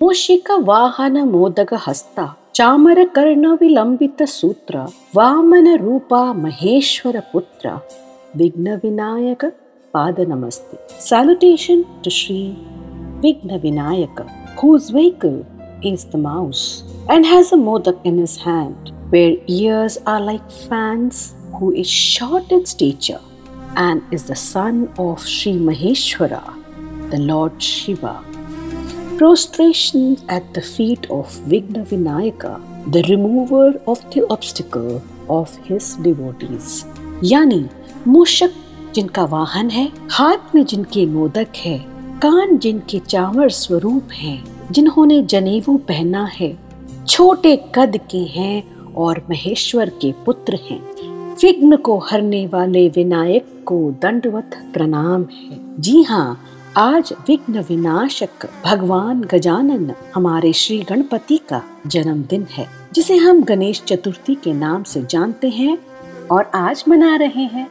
ಮೂಷಿಕ ವಾಹನ ಮೋದಕ ಹಸ್ತ ಚಾಮರ ಕರ್ಣವಿಲಂಬಿತ ಸೂತ್ರ ವಾಮನ ರೂಪ ಮಹೇಶ್ವರ ಪುತ್ರ ವಿಘ್ನ ವಿನಾಯಕ ಪಾದ ನಮಸ್ತೆ ಸ್ಯಾಲುಟೇಷನ್ ಟು ಶ್ರೀ ವಿಘ್ನ Vinayaka whose vehicle is the mouse and has a modak in his hand, where ears are like fans, who is short in stature and is the son of Sri Maheshwara, the Lord Shiva. Prostration at the feet of Vigna Vinayaka, the remover of the obstacle of his devotees. यानी मूषक जिनका वाहन है हाथ में जिनके मोदक है कान जिनके चावर स्वरूप हैं, जिन्होंने जनेऊ पहना है छोटे कद के हैं और महेश्वर के पुत्र हैं विघ्न को हरने वाले विनायक को दंडवत प्रणाम है जी हाँ आज विघ्न विनाशक भगवान गजानन हमारे श्री गणपति का जन्मदिन है जिसे हम गणेश चतुर्थी के नाम से जानते हैं और आज मना रहे हैं।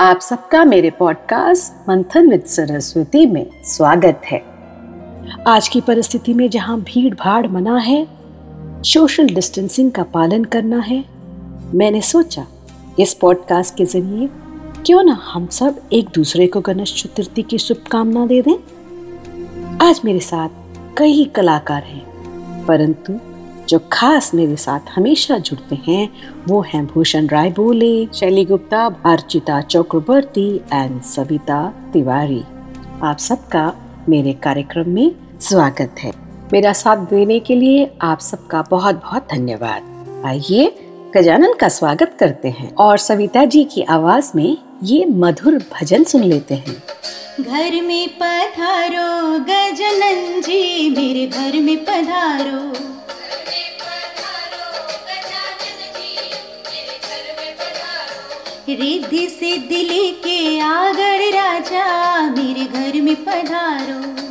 आप सबका मेरे पॉडकास्ट मंथन विद सरस्वती में स्वागत है। आज की परिस्थिति में जहाँ भीड़ भाड़ मना है, सोशल डिस्टेंसिंग का पालन करना है, मैंने सोचा, इस पॉडकास्ट के ज़रिए क्यों ना हम सब एक दूसरे को गणेश चतुर्थी की शुभकामना दे दें। आज मेरे साथ कई कलाकार हैं, परंतु जो खास मेरे साथ हमेशा जुड़ते हैं, वो हैं भूषण राय बोले शैली गुप्ता अर्चिता चक्रवर्ती, एंड सविता तिवारी। आप सबका मेरे कार्यक्रम में स्वागत है। मेरा साथ देने के लिए आप सबका बहुत बहुत धन्यवाद। आइए गजानन का स्वागत करते हैं और सविता जी की आवाज़ में ये मधुर भजन सुन लेते हैं। घर में पधारो गजनन जी, मेरे घर में पधारो। रिद्धि सिद्धि लेके आगर राजा मेरे घर में पधारो।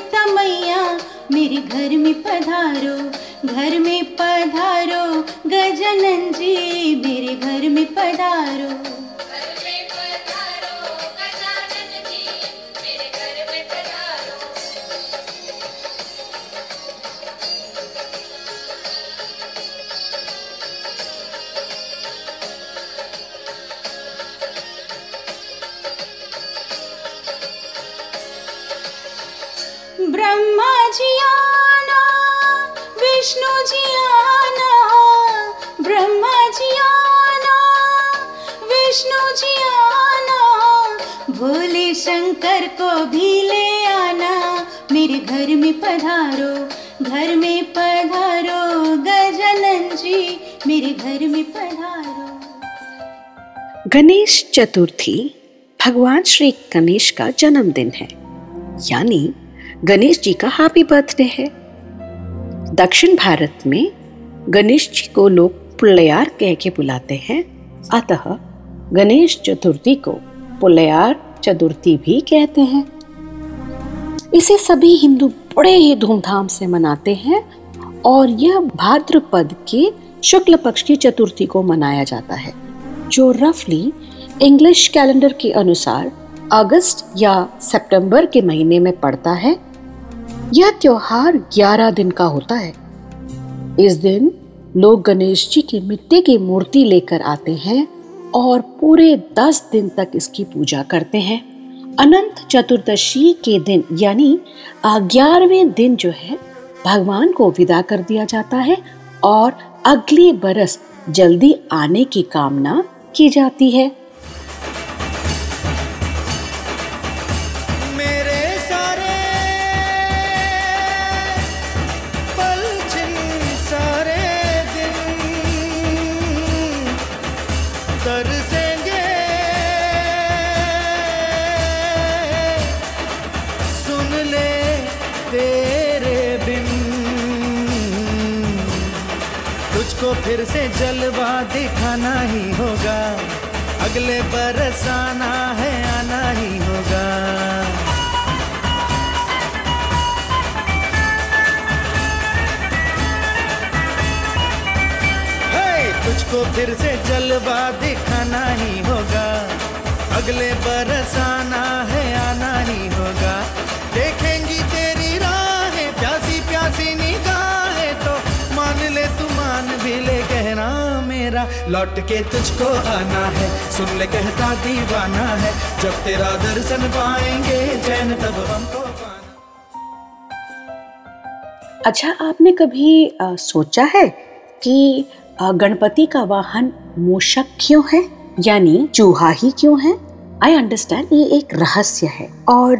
सीता मैया, मेरे घर में पधारो, घर में पधारो, गजानन जी, मेरे घर में पधारो। विष्णु जी आना ब्रह्मा जी आना विष्णु जी आना भोले शंकर को भी ले आना। मेरे घर में पधारो, घर में पधारो, गजानन जी, मेरे घर में पधारो। गणेश चतुर्थी, भगवान श्री गणेश का जन्मदिन है। यानी गणेश जी का हैप्पी बर्थडे है। दक्षिण भारत में गणेश जी को लोग पुल्लयार कह के बुलाते हैं। अतः गणेश चतुर्थी को पुल्लयार चतुर्थी भी कहते हैं। इसे सभी हिंदू बड़े ही धूमधाम से मनाते हैं और यह भाद्रपद के शुक्ल पक्ष की चतुर्थी को मनाया जाता है, जो रफली इंग्लिश कैलेंडर के अनुसार अगस्त या सितंबर के महीने में पड़ता है। यह त्योहार 11 दिन का होता है। इस दिन लोग गणेश जी की मिट्टी की मूर्ति लेकर आते हैं और पूरे 10 दिन तक इसकी पूजा करते हैं। अनंत चतुर्दशी के दिन, यानी ग्यारहवें दिन जो है, भगवान को विदा कर दिया जाता है और अगले बरस जल्दी आने की कामना की जाती है। फिर से जलवा दिखाना ही होगा। अगले बरस आना है, आना ही होगा। तुझको फिर से जलवा दिखाना ही होगा। अगले बरस आना है, आना ही होगा। देखेंगी तेरी राहें प्यासी प्यासी निगाहें। मेरा लौट के तुझको आना है। सुन ले कहता दीवाना है जब तेरा दर्शन पाएँगे चैन तब हमको अच्छा आपने कभी आ, सोचा है कि गणपति का वाहन मूषक क्यों है? यानी चूहा ही क्यों है? आई अंडरस्टैंड ये एक रहस्य है। और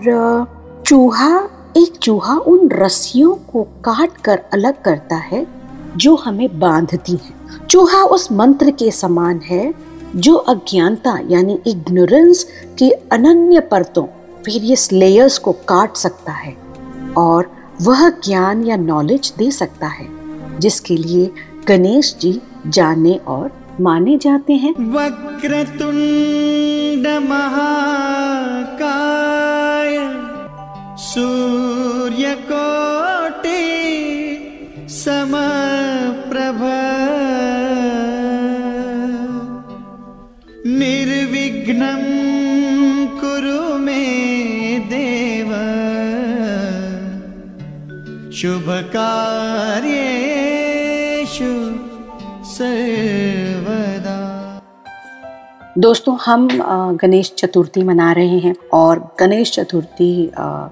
चूहा एक चूहा उन रस्सियों को काट कर अलग करता है जो हमें बांधती हैं। चूहा उस मंत्र के समान है, जो अज्ञानता यानी इग्नोरेंस की अनन्य परतों वेरियस लेयर्स को काट सकता है और वह ज्ञान या नॉलेज दे सकता है, जिसके लिए गणेश जी जाने और माने जाते हैं वक्रतुंड महाकाय सूर्य कोटि समप्रभ। निर्विघ्नम् दोस्तों, हम गणेश चतुर्थी मना रहे हैं और गणेश चतुर्थी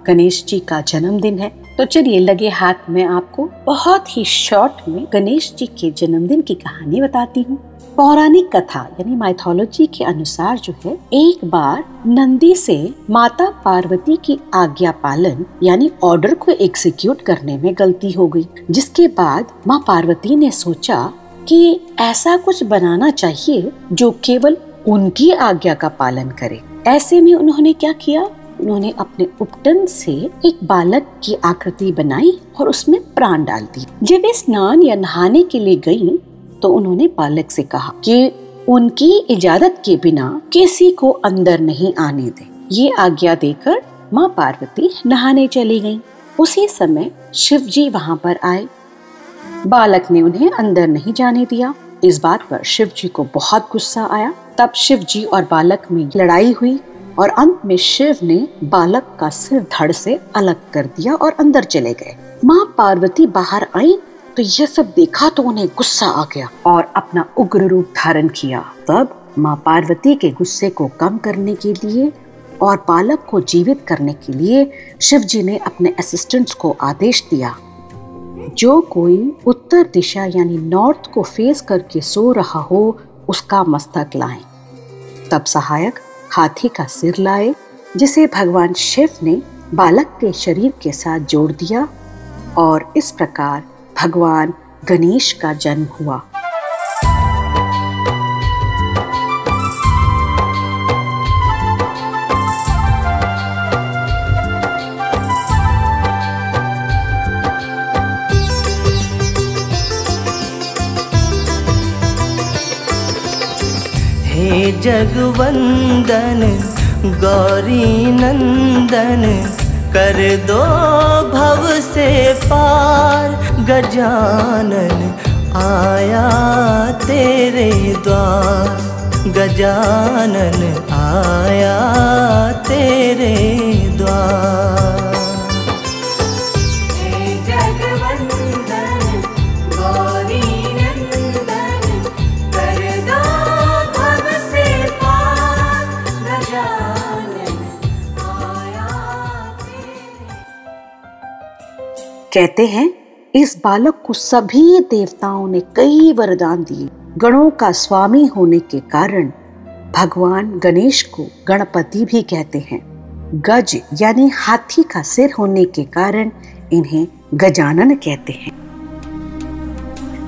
गणेश जी का जन्मदिन है। तो चलिए, लगे हाथ में आपको बहुत ही शॉर्ट में गणेश जी के जन्मदिन की कहानी बताती हूँ। पौराणिक कथा यानी माइथोलॉजी के अनुसार जो है, एक बार नंदी से माता पार्वती की आज्ञा पालन यानी ऑर्डर को एग्जीक्यूट करने में गलती हो गई, जिसके बाद माँ पार्वती ने सोचा कि ऐसा कुछ बनाना चाहिए जो केवल उनकी आज्ञा का पालन करे। ऐसे में उन्होंने क्या किया? उन्होंने अपने उपटन से एक बालक की आकृति बनाई और उसमें प्राण डाल दी जब वे स्नान या नहाने के लिए गई तो उन्होंने बालक से कहा कि उनकी इजाज़त के बिना किसी को अंदर नहीं आने दे। ये आज्ञा देकर माँ पार्वती नहाने चली गई उसी समय शिव जी वहाँ पर आए। बालक ने उन्हें अंदर नहीं जाने दिया। इस बात पर शिव जी को बहुत गुस्सा आया। तब शिव जी और बालक में लड़ाई हुई और अंत में शिव ने बालक का सिर धड़ से अलग कर दिया और अंदर चले गए। माँ पार्वती बाहर आई तो यह सब देखा तो उन्हें गुस्सा आ गया और अपना उग्र रूप धारण किया। तब माँ पार्वती के गुस्से को कम करने के लिए और बालक को जीवित करने के लिए शिव जी ने अपने असिस्टेंट्स को आदेश दिया। जो कोई उत्तर दिशा यानी नॉर्थ को फेस करके सो रहा हो, उसका मस्तक लाएँ। तब सहायक हाथी का सिर लाए, जिसे भगवान शिव ने बालक के शरीर के साथ जोड़ दिया, और इस प्रकार भगवान गणेश का जन्म हुआ। जगवंदन, गौरी नंदन, कर दो भव से पार, गजानन आया तेरे द्वार, गजानन आया तेरे द्वार। कहते हैं, इस बालक को सभी देवताओं ने कई वरदान दिए। गणों का स्वामी होने के कारण भगवान गणेश को गणपति भी कहते हैं। गज यानी हाथी का सिर होने के कारण इन्हें गजानन कहते हैं।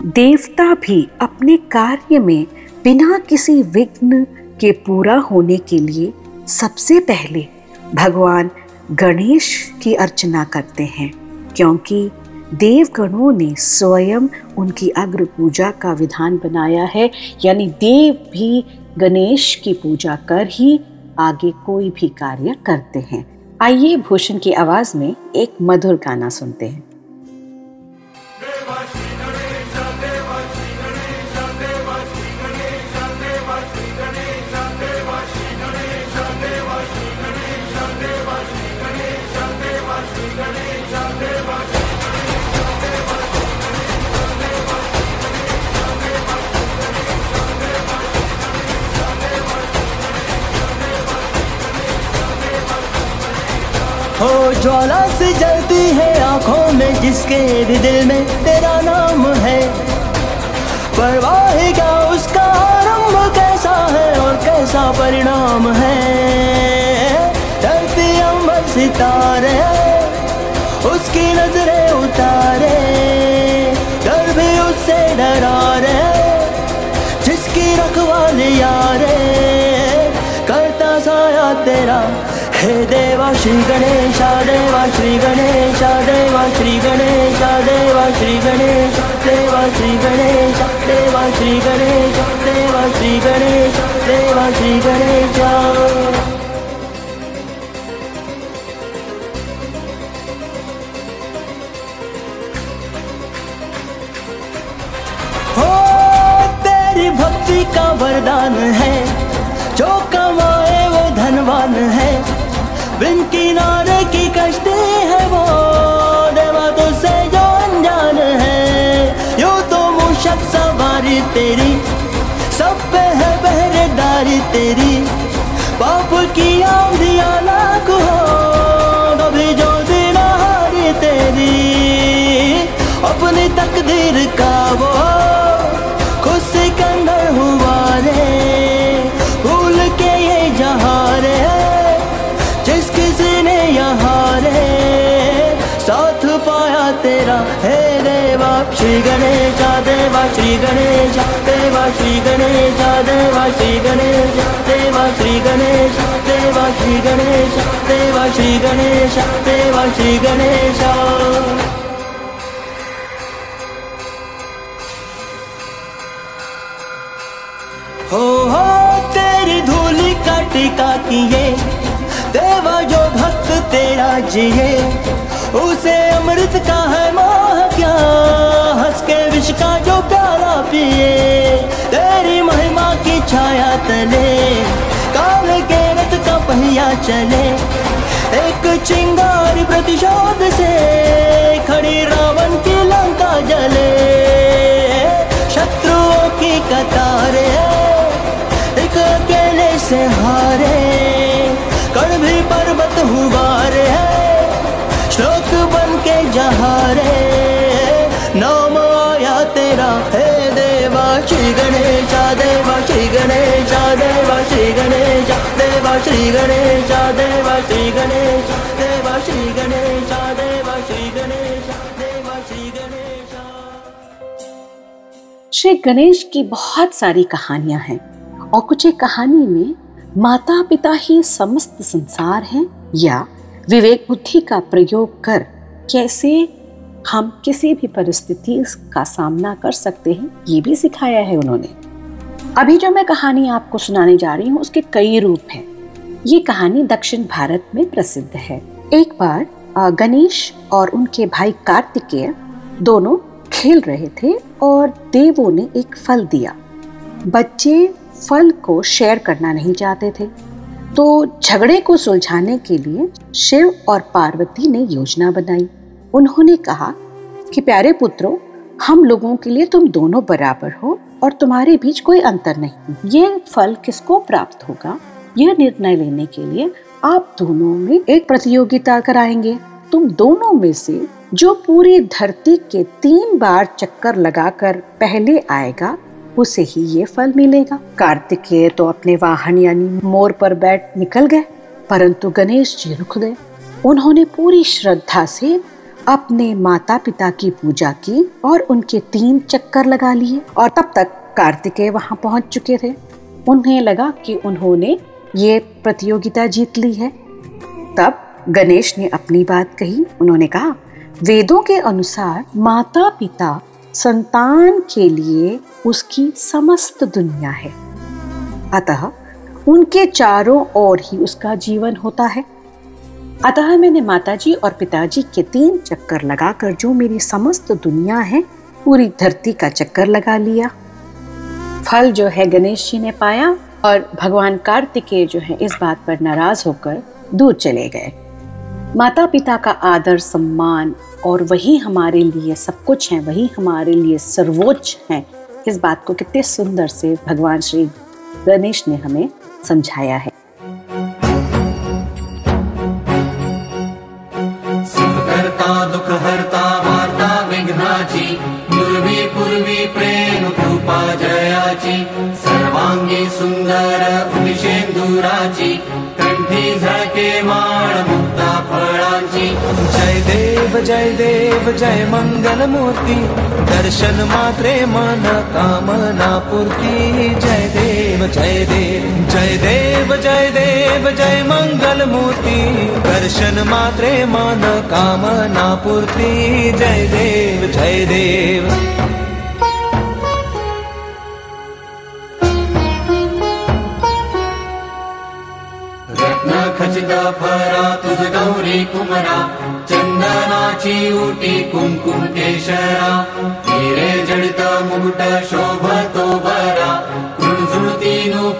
देवता भी अपने कार्य में बिना किसी विघ्न के पूरा होने के लिए सबसे पहले भगवान गणेश की अर्चना करते हैं। क्योंकि देवगणों ने स्वयं उनकी अग्र पूजा का विधान बनाया है, यानी देव भी गणेश की पूजा कर ही आगे कोई भी कार्य करते हैं। आइए भूषण की आवाज़ में एक मधुर गाना सुनते हैं। ज्वाला से जलती है आँखों में, जिसके भी दिल में तेरा नाम है। परवाह क्या उसका आरंभ कैसा है और कैसा परिणाम है? धरती अंबर सितारे, उसकी नज़रें उतारे, डर भी उससे डरा रे जिसकी रखवाली यारे, करता साया तेरा हे देवा, श्री गणेश देवा, श्री गणेश देवा, श्री गणेश देवा, श्री गणेश देवा, श्री गणेश देवा, श्री गणेश देवा, श्री गणेश देवा, श्री गणेश हो, तेरी भक्ति का वरदान है, जो कमाए वो धनवान है। बिन किनारे की कश्ती है वो। देवा तुझसे जो अनजान है। यो तो मुशक सवारी तेरी, सब पे है पहरेदारी तेरी। बाप की आंधिया लाख हो, कभी जो दिन हारी तेरी। अपनी तकदीर का वो श्री गणेश, देवा श्री गणेश, देवा श्री गणेश, देवा श्री गणेश, देवा श्री गणेश, देवा श्री गणेश, देवा श्री गणेश, देवा श्री गणेश। हो हो, तेरी धूली का टीका किए, देवा जो भक्त तेरा जिए, उसे अमृत का का जो प्यारा पिए, तेरी महिमा की छाया तले, काल के रथ का पहिया चले, एक चिंगार प्रतिशोध से खड़ी रावण की लंका जले। शत्रुओं की कतारे, एक अकेले से हारे, कण भी पर्वत हुआ श्लोक बन के जहारे। तेरा हे देवा, श्री गणेश देवा, श्री गणेश देवा, श्री गणेश देवा, श्री गणेश देवा, श्री गणेश देवा, श्री गणेश देवा, श्री गणेश श्री गणेश की बहुत सारी कहानियाँ हैं और कुछ एक कहानी में माता पिता ही समस्त संसार हैं या विवेक बुद्धि का प्रयोग कर कैसे हम किसी भी परिस्थिति का सामना कर सकते हैं, ये भी सिखाया है उन्होंने। अभी जो मैं कहानी आपको सुनाने जा रही हूँ, उसके कई रूप हैं। ये कहानी दक्षिण भारत में प्रसिद्ध है। एक बार गणेश और उनके भाई कार्तिकेय दोनों खेल रहे थे और देवों ने एक फल दिया। बच्चे फल को शेयर करना नहीं चाहते थे। तो झगड़े को सुलझाने के लिए शिव और पार्वती ने योजना बनाई। उन्होंने कहा कि प्यारे पुत्रों, हम लोगों के लिए तुम दोनों बराबर हो और तुम्हारे बीच कोई अंतर नहीं। ये फल किसको प्राप्त होगा? यह निर्णय लेने के लिए आप दोनों में एक प्रतियोगिता कराएँगे। तुम दोनों में से जो पूरी धरती के तीन बार चक्कर लगाकर पहले आएगा, उसे ही ये फल मिलेगा। कार्तिकेय तो अपने वाहन यानी मोर पर बैठ निकल गए, परंतु गणेश जी रुक गए। उन्होंने पूरी श्रद्धा से अपने माता पिता की पूजा की और उनके तीन चक्कर लगा लिए और तब तक कार्तिकेय वहाँ पहुँच चुके थे। उन्हें लगा कि उन्होंने ये प्रतियोगिता जीत ली है। तब गणेश ने अपनी बात कही। उन्होंने कहा, वेदों के अनुसार माता पिता संतान के लिए उसकी समस्त दुनिया है। अतः उनके चारों ओर ही उसका जीवन होता है। अतः मैंने माताजी और पिताजी के तीन चक्कर लगाकर, जो मेरी समस्त दुनिया है, पूरी धरती का चक्कर लगा लिया। फल जो है गणेश जी ने पाया और भगवान कार्तिकेय जो है, इस बात पर नाराज़ होकर दूर चले गए। माता पिता का आदर, सम्मान और वही हमारे लिए सब कुछ है, वही हमारे लिए सर्वोच्च है। इस बात को कितने सुंदर से भगवान श्री गणेश ने हमें समझाया है। जयाची सर्वांगी सुंदर उदिशेंदुराची कंठी झळके माळ मुक्ता फळांची जय देव जय देव जय मंगल मूर्ती दर्शन मात्रे मन कामना पूर्ती। जय देव जय देव जय देव जय देव जय मंगल मूर्ती दर्शन मात्रे मन कामना पूर्ती। जय देव जय देव रचिता परा तुझ गौरी कुमरा कुमना ऊटी कुकुमते केशरा मिरे जडता मुकुट शोभतो तु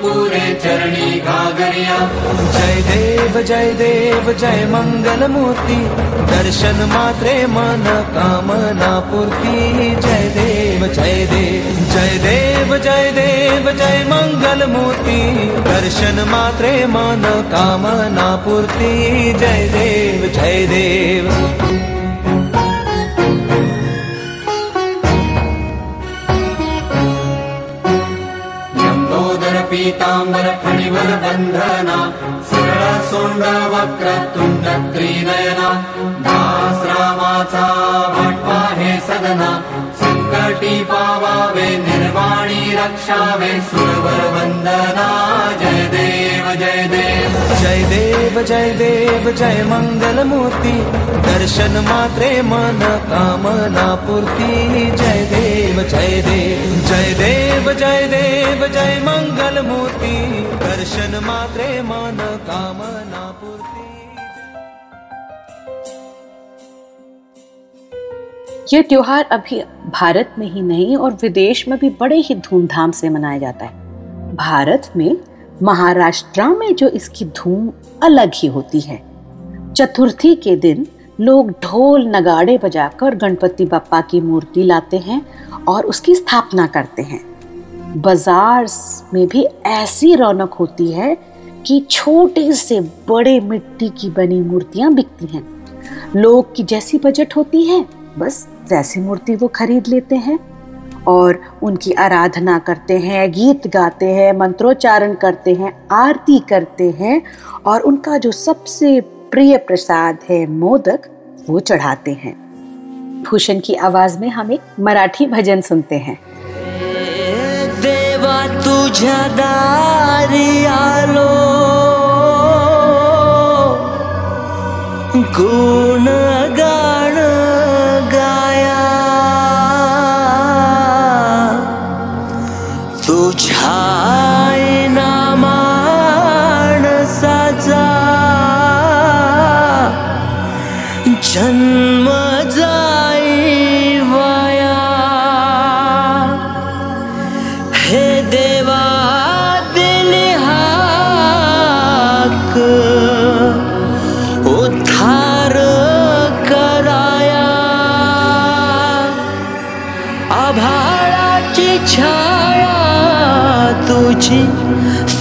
पुरे चरणी घागरिया जय देव जय देव जय मंगल मूर्ती दर्शन मात्रे मन कामना पूर्ती। जय देव जय देव जय देव जय देव जय मंगल मूर्ती दर्शन मात्रे मन कामना पूर्ती। जय देव जय देव ीताम्बरफिवबन्धन सरलसुन्दरवक्रतुम् दास्रामाचा क्रीडयन दास्रामाचारोट्वा हे सदन संकटी पावावे निर्वाणी रक्षावे सुरवर वंदना जय देव जय देव। जय देव जय देव जय मंगल मूर्ती दर्शन मात्रे मन कामना पूर्ती। जय देव जय देव जय देव जय देव जय मंगल मूर्ती दर्शन मात्रे मन कामना पूर्ती ये त्योहार अभी भारत में ही नहीं और विदेश में भी बड़े ही धूमधाम से मनाया जाता है। भारत में महाराष्ट्र में जो इसकी धूम अलग ही होती है। चतुर्थी के दिन लोग ढोल नगाड़े बजाकर गणपति बप्पा की मूर्ति लाते हैं और उसकी स्थापना करते हैं। बाज़ार में भी ऐसी रौनक होती है कि छोटे से बड़े मिट्टी की बनी मूर्तियाँ बिकती हैं। लोग की जैसी बजट होती है, बस वैसी मूर्ति वो खरीद लेते हैं और उनकी आराधना करते हैं, गीत गाते हैं, मंत्रोच्चारण करते हैं, आरती करते हैं और उनका जो सबसे प्रिय प्रसाद है, मोदक, वो चढ़ाते हैं। भूषण की आवाज़ में हम एक मराठी भजन सुनते हैं। देवा तुझ्या दारी आलो। गुण गाण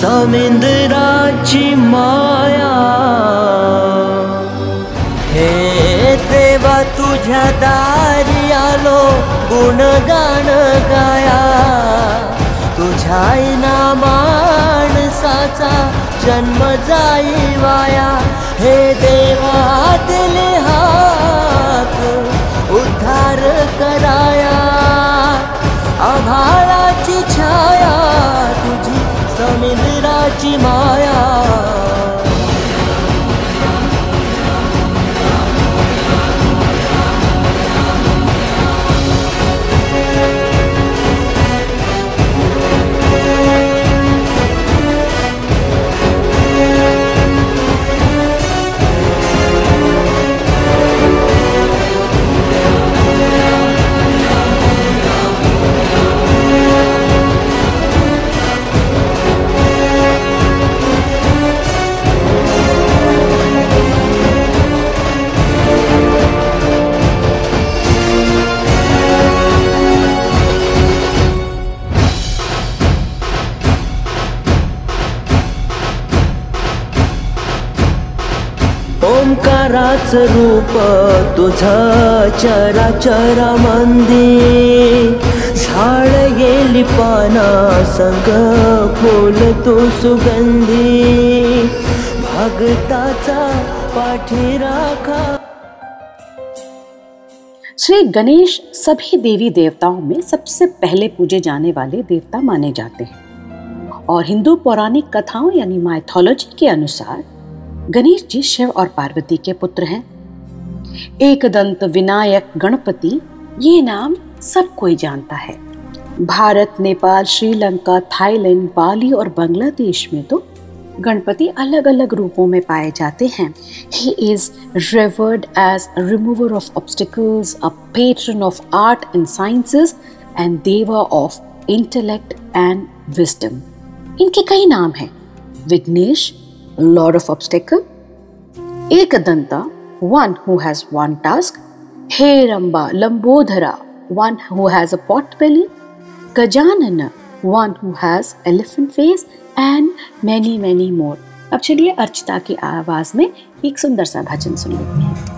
समिंद्राची माया। हे देवा, तुझ्या दारी आलो गुणगान गाया। तुझ्या माणसाचा जन्म जाई वाया हे देवा, दिले समुद्राची तुझं चराचरामंदी झाड गेली पाना संग फुल तू सुगंधी। पाठी राखा। श्री गणेश सभी देवी देवताओं में सबसे पहले पूजे जाने वाले देवता माने जाते हैं। और हिंदू पौराणिक कथाओं यानी माइथोलॉजी के अनुसार गणेश जी शिव और पार्वती के पुत्र हैं। एक दंत विनायक गणपति, ये नाम सब कोई जानता है। भारत, नेपाल, श्रीलंका, थाईलैंड, बाली और बांग्लादेश में तो गणपति अलग अलग रूपों में पाए जाते हैं। He is revered as remover of obstacles a patron of art and sciences and Deva of intellect and wisdom इनके कई नाम हैं। Vighnesh lord of obstacle Ekadanta who has one one tusk Heramba Lambodara one who has a pot belly Gajanan one who has elephant face and many many more अब चलिए अर्चिता की आवाज़ में एक सुंदर सा भजन सुन लेते हैं।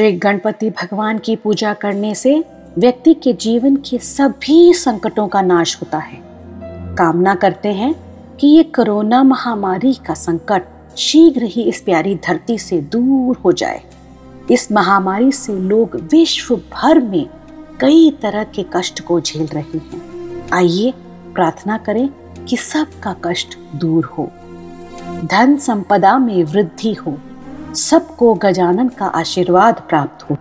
श्री गणपति भगवान की पूजा करने से व्यक्ति के जीवन के सभी संकटों का नाश होता है। कामना करते हैं कि ये कोरोना महामारी का संकट शीघ्र ही इस प्यारी धरती से दूर हो जाए। इस महामारी से लोग विश्व भर में कई तरह के कष्ट को झेल रहे हैं। आइए प्रार्थना करें कि सबका कष्ट दूर हो। धन संपदा में वृद्धि हो। सबको गजानन का आशीर्वाद प्राप्त हो।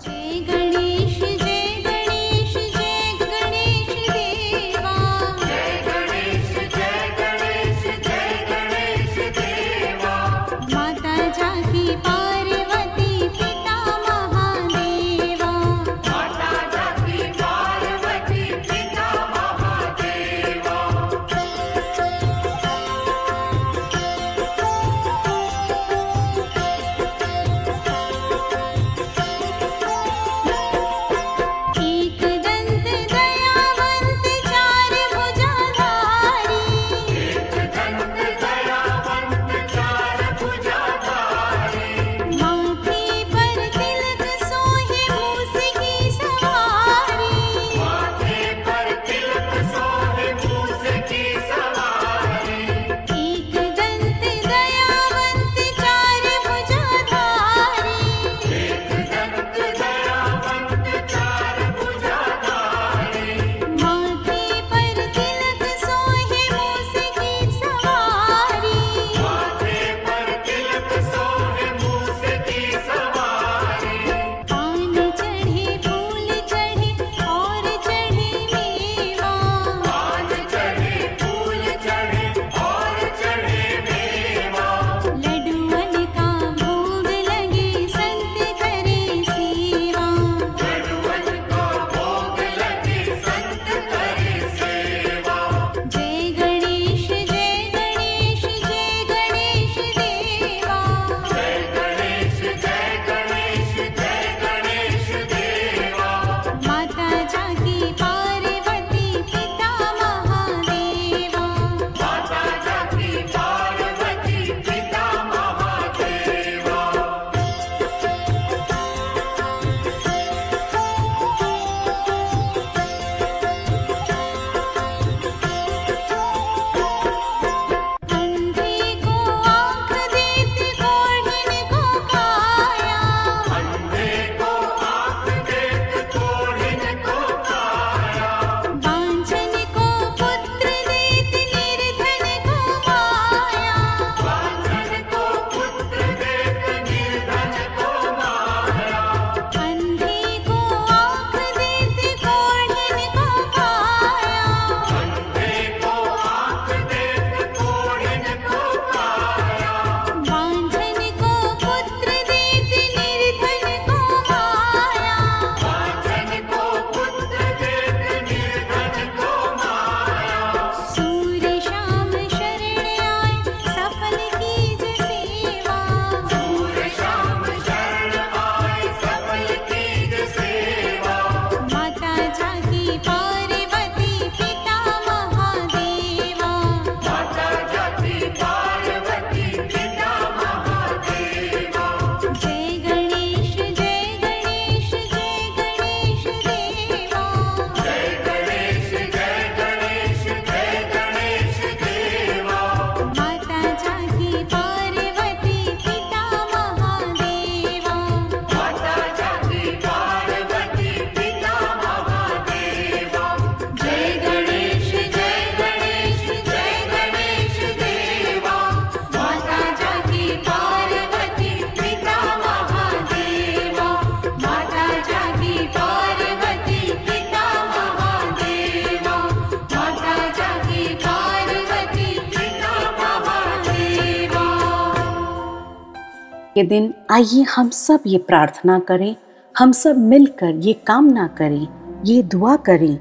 के दिन आइए हम सब ये प्रार्थना करें, हम सब मिलकर ये कामना करें, ये दुआ करें।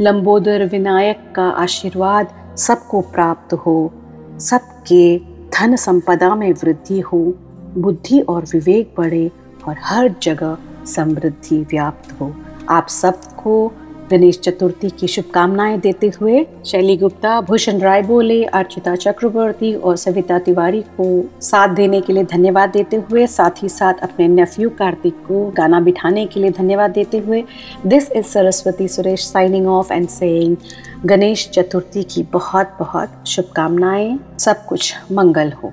लंबोदर विनायक का आशीर्वाद सबको प्राप्त हो, सबके धन संपदा में वृद्धि हो, बुद्धि और विवेक बढ़े और हर जगह समृद्धि व्याप्त हो। आप सबको गणेश चतुर्थी की शुभकामनाएँ देते हुए शैली गुप्ता, भूषण राय बोले, अर्चिता चक्रवर्ती और सविता तिवारी को साथ देने के लिए धन्यवाद देते हुए, साथ ही साथ अपने नेफ्यू कार्तिक को गाना बिठाने के लिए धन्यवाद देते हुए this is Saraswati Suresh signing off and saying Ganesh Chaturthi की बहुत बहुत शुभकामनाएँ, सब कुछ मंगल हो।